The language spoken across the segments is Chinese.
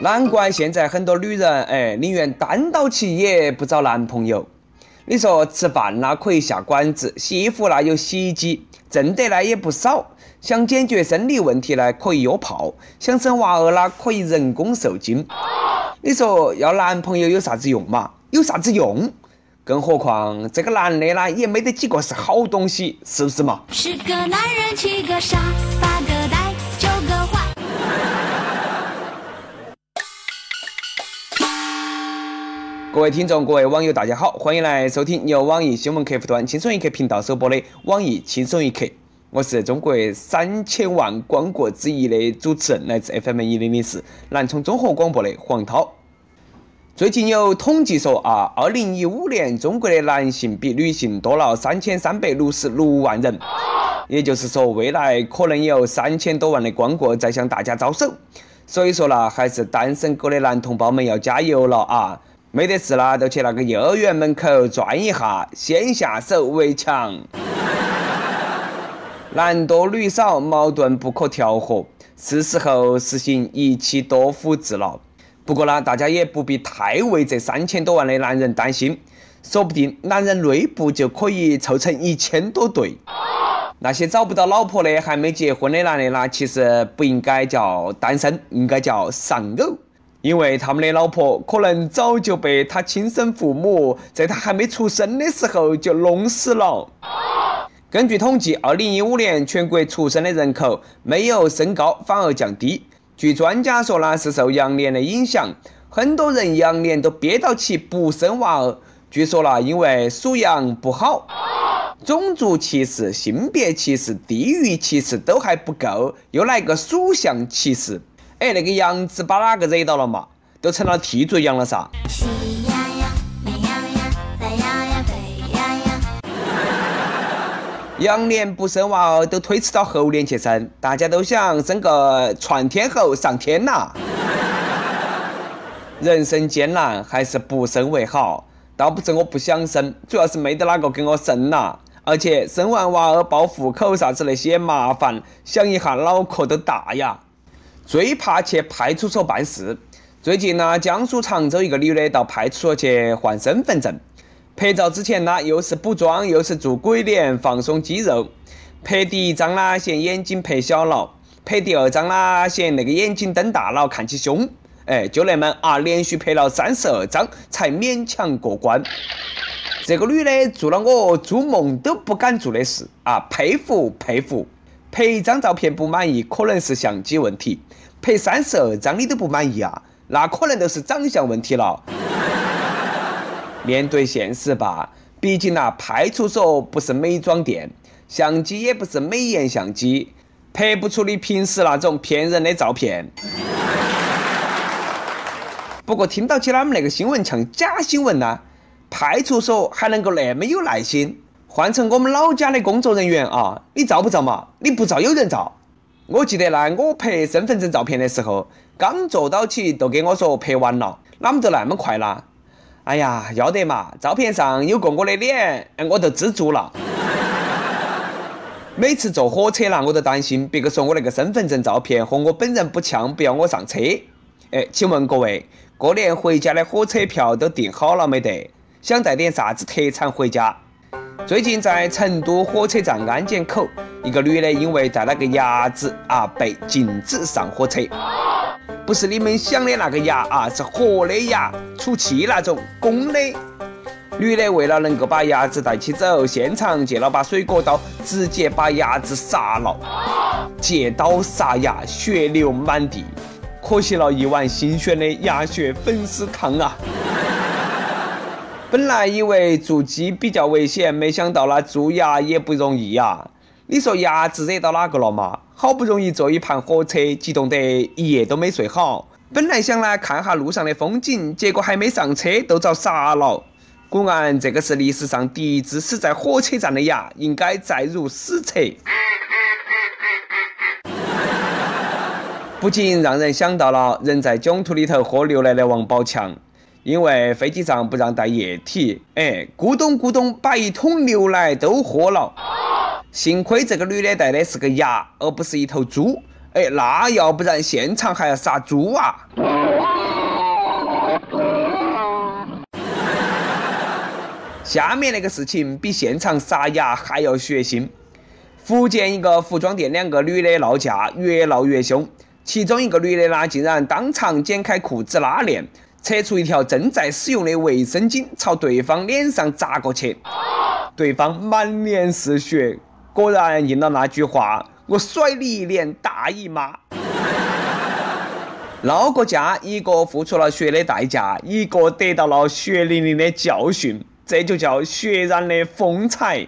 难怪现在很多女人哎，宁愿单到起也不找男朋友。你说吃饭啦可以下馆子，洗衣服啦有洗衣机，挣得呢也不少。想解决生理问题呢可以约炮，想生娃儿啦可以人工受精。你说要男朋友有啥子用嘛？有啥子用？更何况这个男的啦也没得几个是好东西，是不是嘛？十个男人七个傻，各位听众，各位网友，大家好，欢迎来收听由网易新闻客户端轻松一刻频道首播的网易轻松一刻。我是中国三千万光棍之一的主持人，来自 FM 一零零四南充综合广播的黄涛。最近有统计说啊，二零一五年中国的男性比女性多了三千三百六十六万人，也就是说，未来可能有三千多万的光棍在向大家招手。所以说呢，还是单身狗的男同胞们要加油了啊！没得事啦，就去那个幼儿园门口转一下，先下手为强。男多女少，矛盾不可调和，是时候实行一妻多夫制了。不过呢，大家也不必太为这三千多万的男人担心，说不定男人内部就可以凑成一千多对。那些找不到老婆的、还没结婚的男的呢，其实不应该叫单身，应该叫丧偶。因为他们的老婆可能早就被他亲生父母在他还没出生的时候就弄死了。根据统计，二零一五年全国出生的人口没有升高，反而降低。据专家说呢，是受羊年的影响，很多人羊年都憋到起不生娃儿。据说呢，因为属羊不好，种族歧视、性别歧视、地域歧视都还不够，又来个属相歧视。哎，那个羊子把哪个惹到了嘛？都成了替罪羊了噻。喜羊羊、美羊羊、懒羊羊、沸羊羊。羊年不生娃儿，都推迟到猴年去生。大家都想生个窜天猴上天呐。人生艰难，还是不生为好。倒不是我不想生，主要是没得哪个给我生呐。而且生完娃儿报户口啥子那些麻烦，想一下脑壳都大呀。最怕去派出所办事。最近呢，江苏常州一个女的到派出所去换身份证，拍照之前呢，又是补妆，又是做鬼脸，放松肌肉。拍第一张呢，嫌眼睛拍小了；拍第二张呢，嫌那个眼睛瞪大了，看起凶。哎，就那么啊，连续拍了三十二张，才勉强过关。这个女的做了我做梦都不敢做的事啊，佩服佩服。拍一张照片不满意，可能是相机问题；拍三十二张你都不满意啊，那可能都是长相问题了。面对现实吧，毕竟那派出所不是美妆店，相机也不是美颜相机，拍不出你平时那种骗人的照片。不过听到起他们那个新闻像假新闻呐，派出所还能够那么有耐心？换成我们老家的工作人员啊，你照不照嘛？你不照有人照。我记得呢，我拍身份证照片的时候，刚坐到起都给我说拍完了，哪么都那么快啦？哎呀，要得嘛，照片上有个我的脸，我都知足了。每次坐火车啦，我都担心别个说我那个身份证照片和我本人不像，不要我上车。哎，请问各位，过年回家的火车票都订好了没得？想带点啥子特产回家？最近在成都火车站安检口，一个女的因为带了个鸭子啊，被禁止上火车。不是你们想的那个鸭啊，是活的鸭，出气那种公的。女的为了能够把鸭子带起走，现场借了把水果刀，直接把鸭子杀了。借刀杀鸭，血流满地，可惜了一碗新鲜的鸭血粉丝汤啊！本来以为做鸡比较危险，没想到那做牙也不容易呀。你说牙子惹到哪个了嘛？好不容易坐一盘火车，激动得一夜都没睡好。本来想来看下路上的风景，结果还没上车都遭杀了。果然，这个是历史上第一只死在火车站的牙，应该载入史册。不禁让人想到了人在囧途里头喝牛奶的王宝强。因为飞机上不让带液体，哎，咕咚咕咚把一桶牛奶都喝了。幸亏这个女的带的是个牙，而不是一头猪，哎，那要不然现场还要杀猪啊？下面那个事情比现场杀鸭还要血腥。福建一个服装店，两个女的闹架，越闹越凶。其中一个女的呢，竟然当场剪开裤子拉链，扯出一条正在使用的卫生巾，朝对方脸上砸过去。对方满脸是血，果然应了那句话：“我甩你一脸大姨妈。”闹个架，一个付出了血的代价，一个得到了血淋淋的教训，这就叫血染的风采。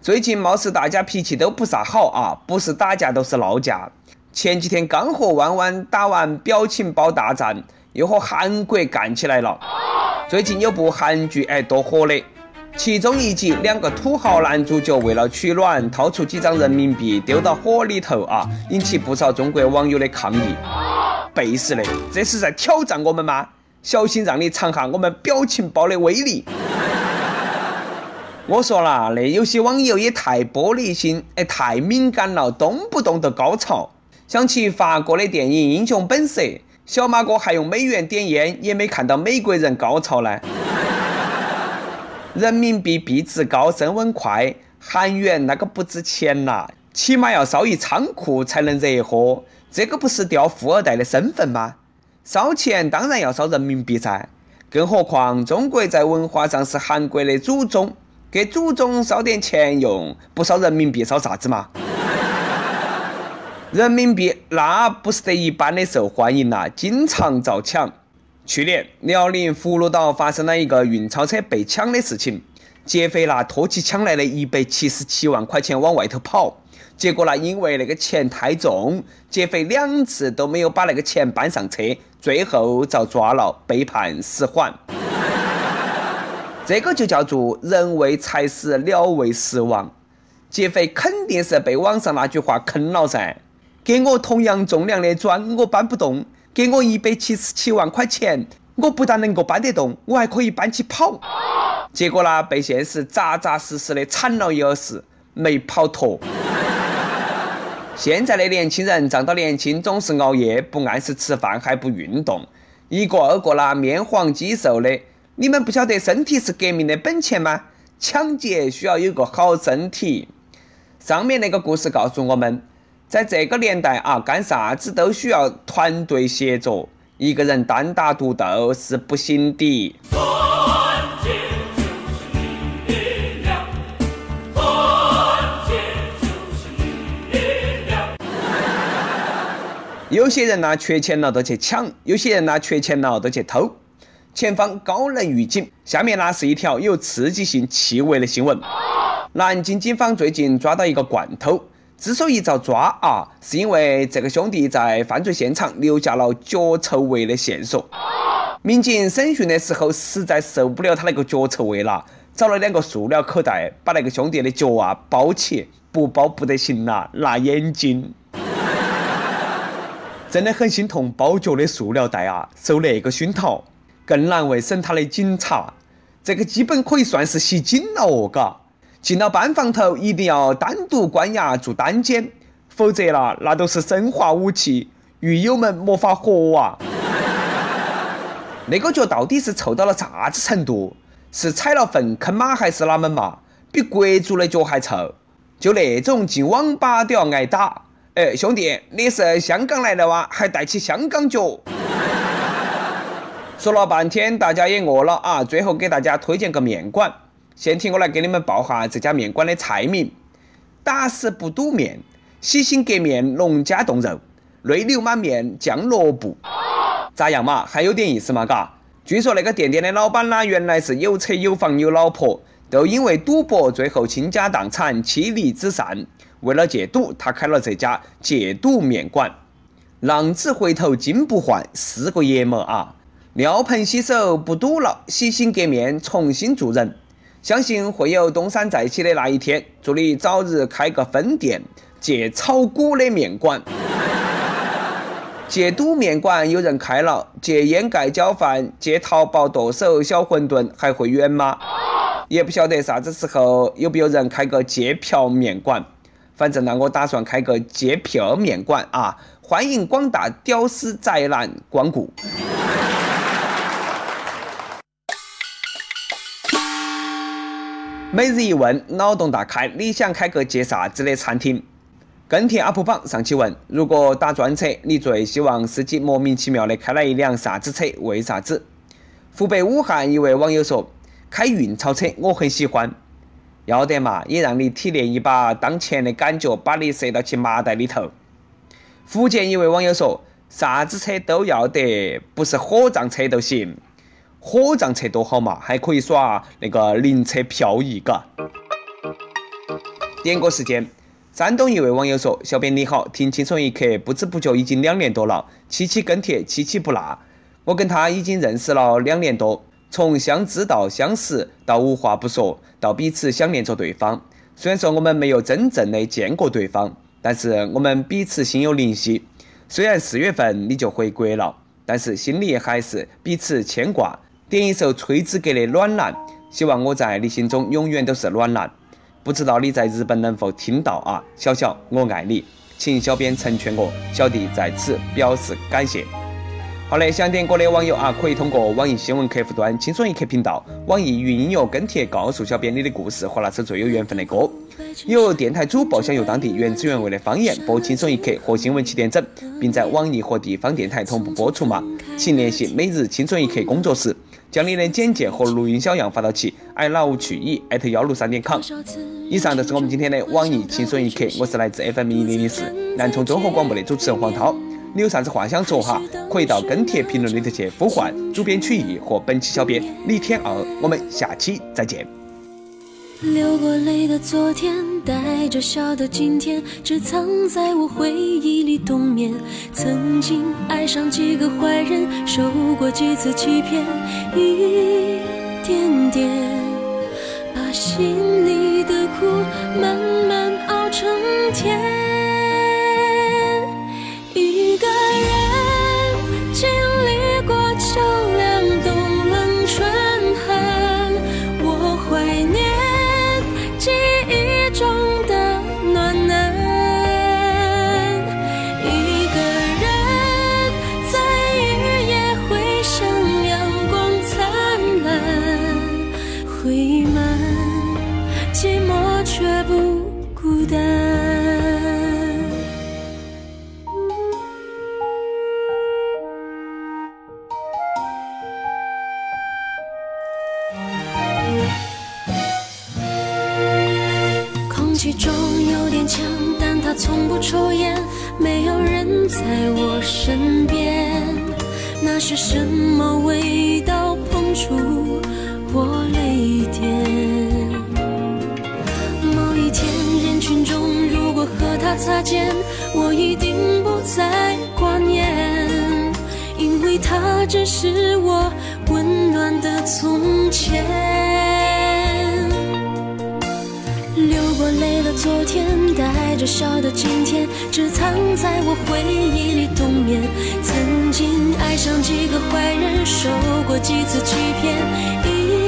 最近貌似大家脾气都不啥好啊，不是打架就是闹架。前几天刚和弯弯打完表情包大战，又和韩国干起来了。最近有部韩剧哎多火的，其中一集两个土豪男主角为了取暖，掏出几张人民币丢到火里头啊，引起不少中国网友的抗议。背时的，这是在挑战我们吗？小心让你尝下我们表情包的威力。我说了，那有些网友也太玻璃心，哎，太敏感了，动不动就高潮。想起法国的电影《英雄本色》，小马哥还用美元点烟，也没看到美国人高潮呢。人民币币值高，升温快，韩元那个不值钱呐，起码要烧一仓库才能热和。这个不是掉富二代的身份吗？烧钱当然要烧人民币噻，更何况中国在文化上是韩国的祖宗。给祖宗烧点钱用，不烧人民币烧啥子嘛？人民币那不是得一般的受欢迎呐，经常遭抢。去年辽宁葫芦岛发生了一个运钞车被抢的事情，劫匪拿拖起抢来的一百七十七万块钱往外头跑，结果呢因为那个钱太重，劫匪两次都没有把那个钱搬上车，最后遭抓了，被判死缓。这个就叫做人为财死，鸟为食亡。劫匪肯定是被网上那句话坑了噻。给我同样重量的砖，我搬不动；给我一百七十七万块钱，我不但能够搬得动，我还可以搬起跑。结果呢，被现实扎扎实实的铲了一耳屎，没跑脱。现在的年轻人仗到年轻，总是熬夜，不按时吃饭，还不运动，一个二个啦面黄肌瘦的。你们不晓得身体是革命的本钱吗？抢劫需要有个好身体。上面那个故事告诉我们，在这个年代啊，干啥子都需要团队协作，一个人单打独斗是不行的。有些人呢缺钱了都去抢，有些人呢缺钱了都去偷。前方高能预警。下面呢是一条有刺激性气味的新闻。南京警方最近抓到一个惯偷，之所以遭抓啊，是因为这个兄弟在犯罪现场留下了脚臭味的线索。民警审讯的时候实在受不了他那个脚臭味了，找了两个塑料口袋，把那个兄弟的脚啊包起，不包不得行了，辣眼睛。真的很心痛包脚的塑料袋啊，受那个熏陶。更难为审他的警察，这个基本可以算是袭警了哦，嘎！进了班房头一定要单独关押住单间，否则啦，那都是生化武器，狱友们没法活啊！那个脚到底是臭到了啥子程度？是踩了粪坑吗？还是哪门嘛？比国足的脚还臭！就那种进网吧都要挨打。哎，兄弟，你是香港来的哇？还带起香港脚？说了半天，大家也饿了啊！最后给大家推荐个面馆，先听我来给你们报下这家面馆的菜名：打死不赌面，洗心革面，农家冻肉，内流满面，酱萝卜。咋样嘛？还有点意思嘛？嘎？据说那个店店的老板呢，原来是有车有房有老婆，都因为赌博最后倾家荡产，妻离子散。为了戒赌，他开了这家戒赌面馆。浪子回头金不换，是个爷们啊！尿盆洗手不赌了，洗心革面重新做人，相信会有东山再起的那一天。祝你早日开个分店，借炒股的面馆。戒赌面馆有人开了，戒烟盖浇饭、戒淘宝剁手小馄饨还会远吗？也不晓得啥子时候有没有人开个戒票面馆。反正呢，我打算开个借票面馆啊，欢迎广大屌丝宅男光顾。每日一问，脑洞大开，你想开个接啥子的餐厅？跟帖 UP 榜上期问：如果打专车，你最希望司机莫名其妙的开了一辆啥子车？为啥子？湖北武汉一位网友说：开运钞车，我很喜欢。要得嘛，也让你体验一把当钱的感觉，把你塞到起麻袋里头。福建一位网友说：啥子车都要得，不是火葬车都行。火葬车多好嘛，还可以耍那个灵车漂移，嘎。点歌时间，山东一位网友说：“小编你好，听轻松一刻不知不觉已经两年多了，期期跟帖，期期不落。我跟他已经认识了两年多，从相知到相识，到无话不说，到彼此想念着对方。虽然说我们没有真正的见过对方，但是我们彼此心有灵犀。虽然四月份你就回国了，但是心里还是彼此牵挂。”点一首崔子格的《暖男》，希望我在你心中永远都是暖男。不知道你在日本能否听到啊？小小，我爱你，请小编成全我，小弟在此表示感谢。好嘞，想点歌的网友啊，可以通过网易新闻客户端“轻松一刻”频道、网易云音乐跟帖，告诉小编你的故事和那首最有缘分的歌。有电台主播想用当地原汁原味的方言播《轻松一刻》和新闻七点整，并在网易和地方电台同步播出吗？请联系每日《轻松一刻》工作室。将你的简介和录音小样发到其 i love 曲艺艾特幺六三点 com。以上就是我们今天的网易轻松一刻，我是来自 FM 一零零四南充综合广播的主持人黄涛。你有啥子话想说哈？可以到跟帖评论里头去呼唤主编曲艺和本期小编李天二。我们下期再见。流过泪的昨天，带着笑的今天，只藏在我回忆里冬眠。曾经爱上几个坏人，受过几次欺骗，一点点把心里的苦慢慢熬成甜。他擦肩，我一定不再挂念，因为他只是我温暖的从前。流过泪的昨天，带着笑的今天，只藏在我回忆里冬眠。曾经爱上几个坏人，受过几次欺骗，一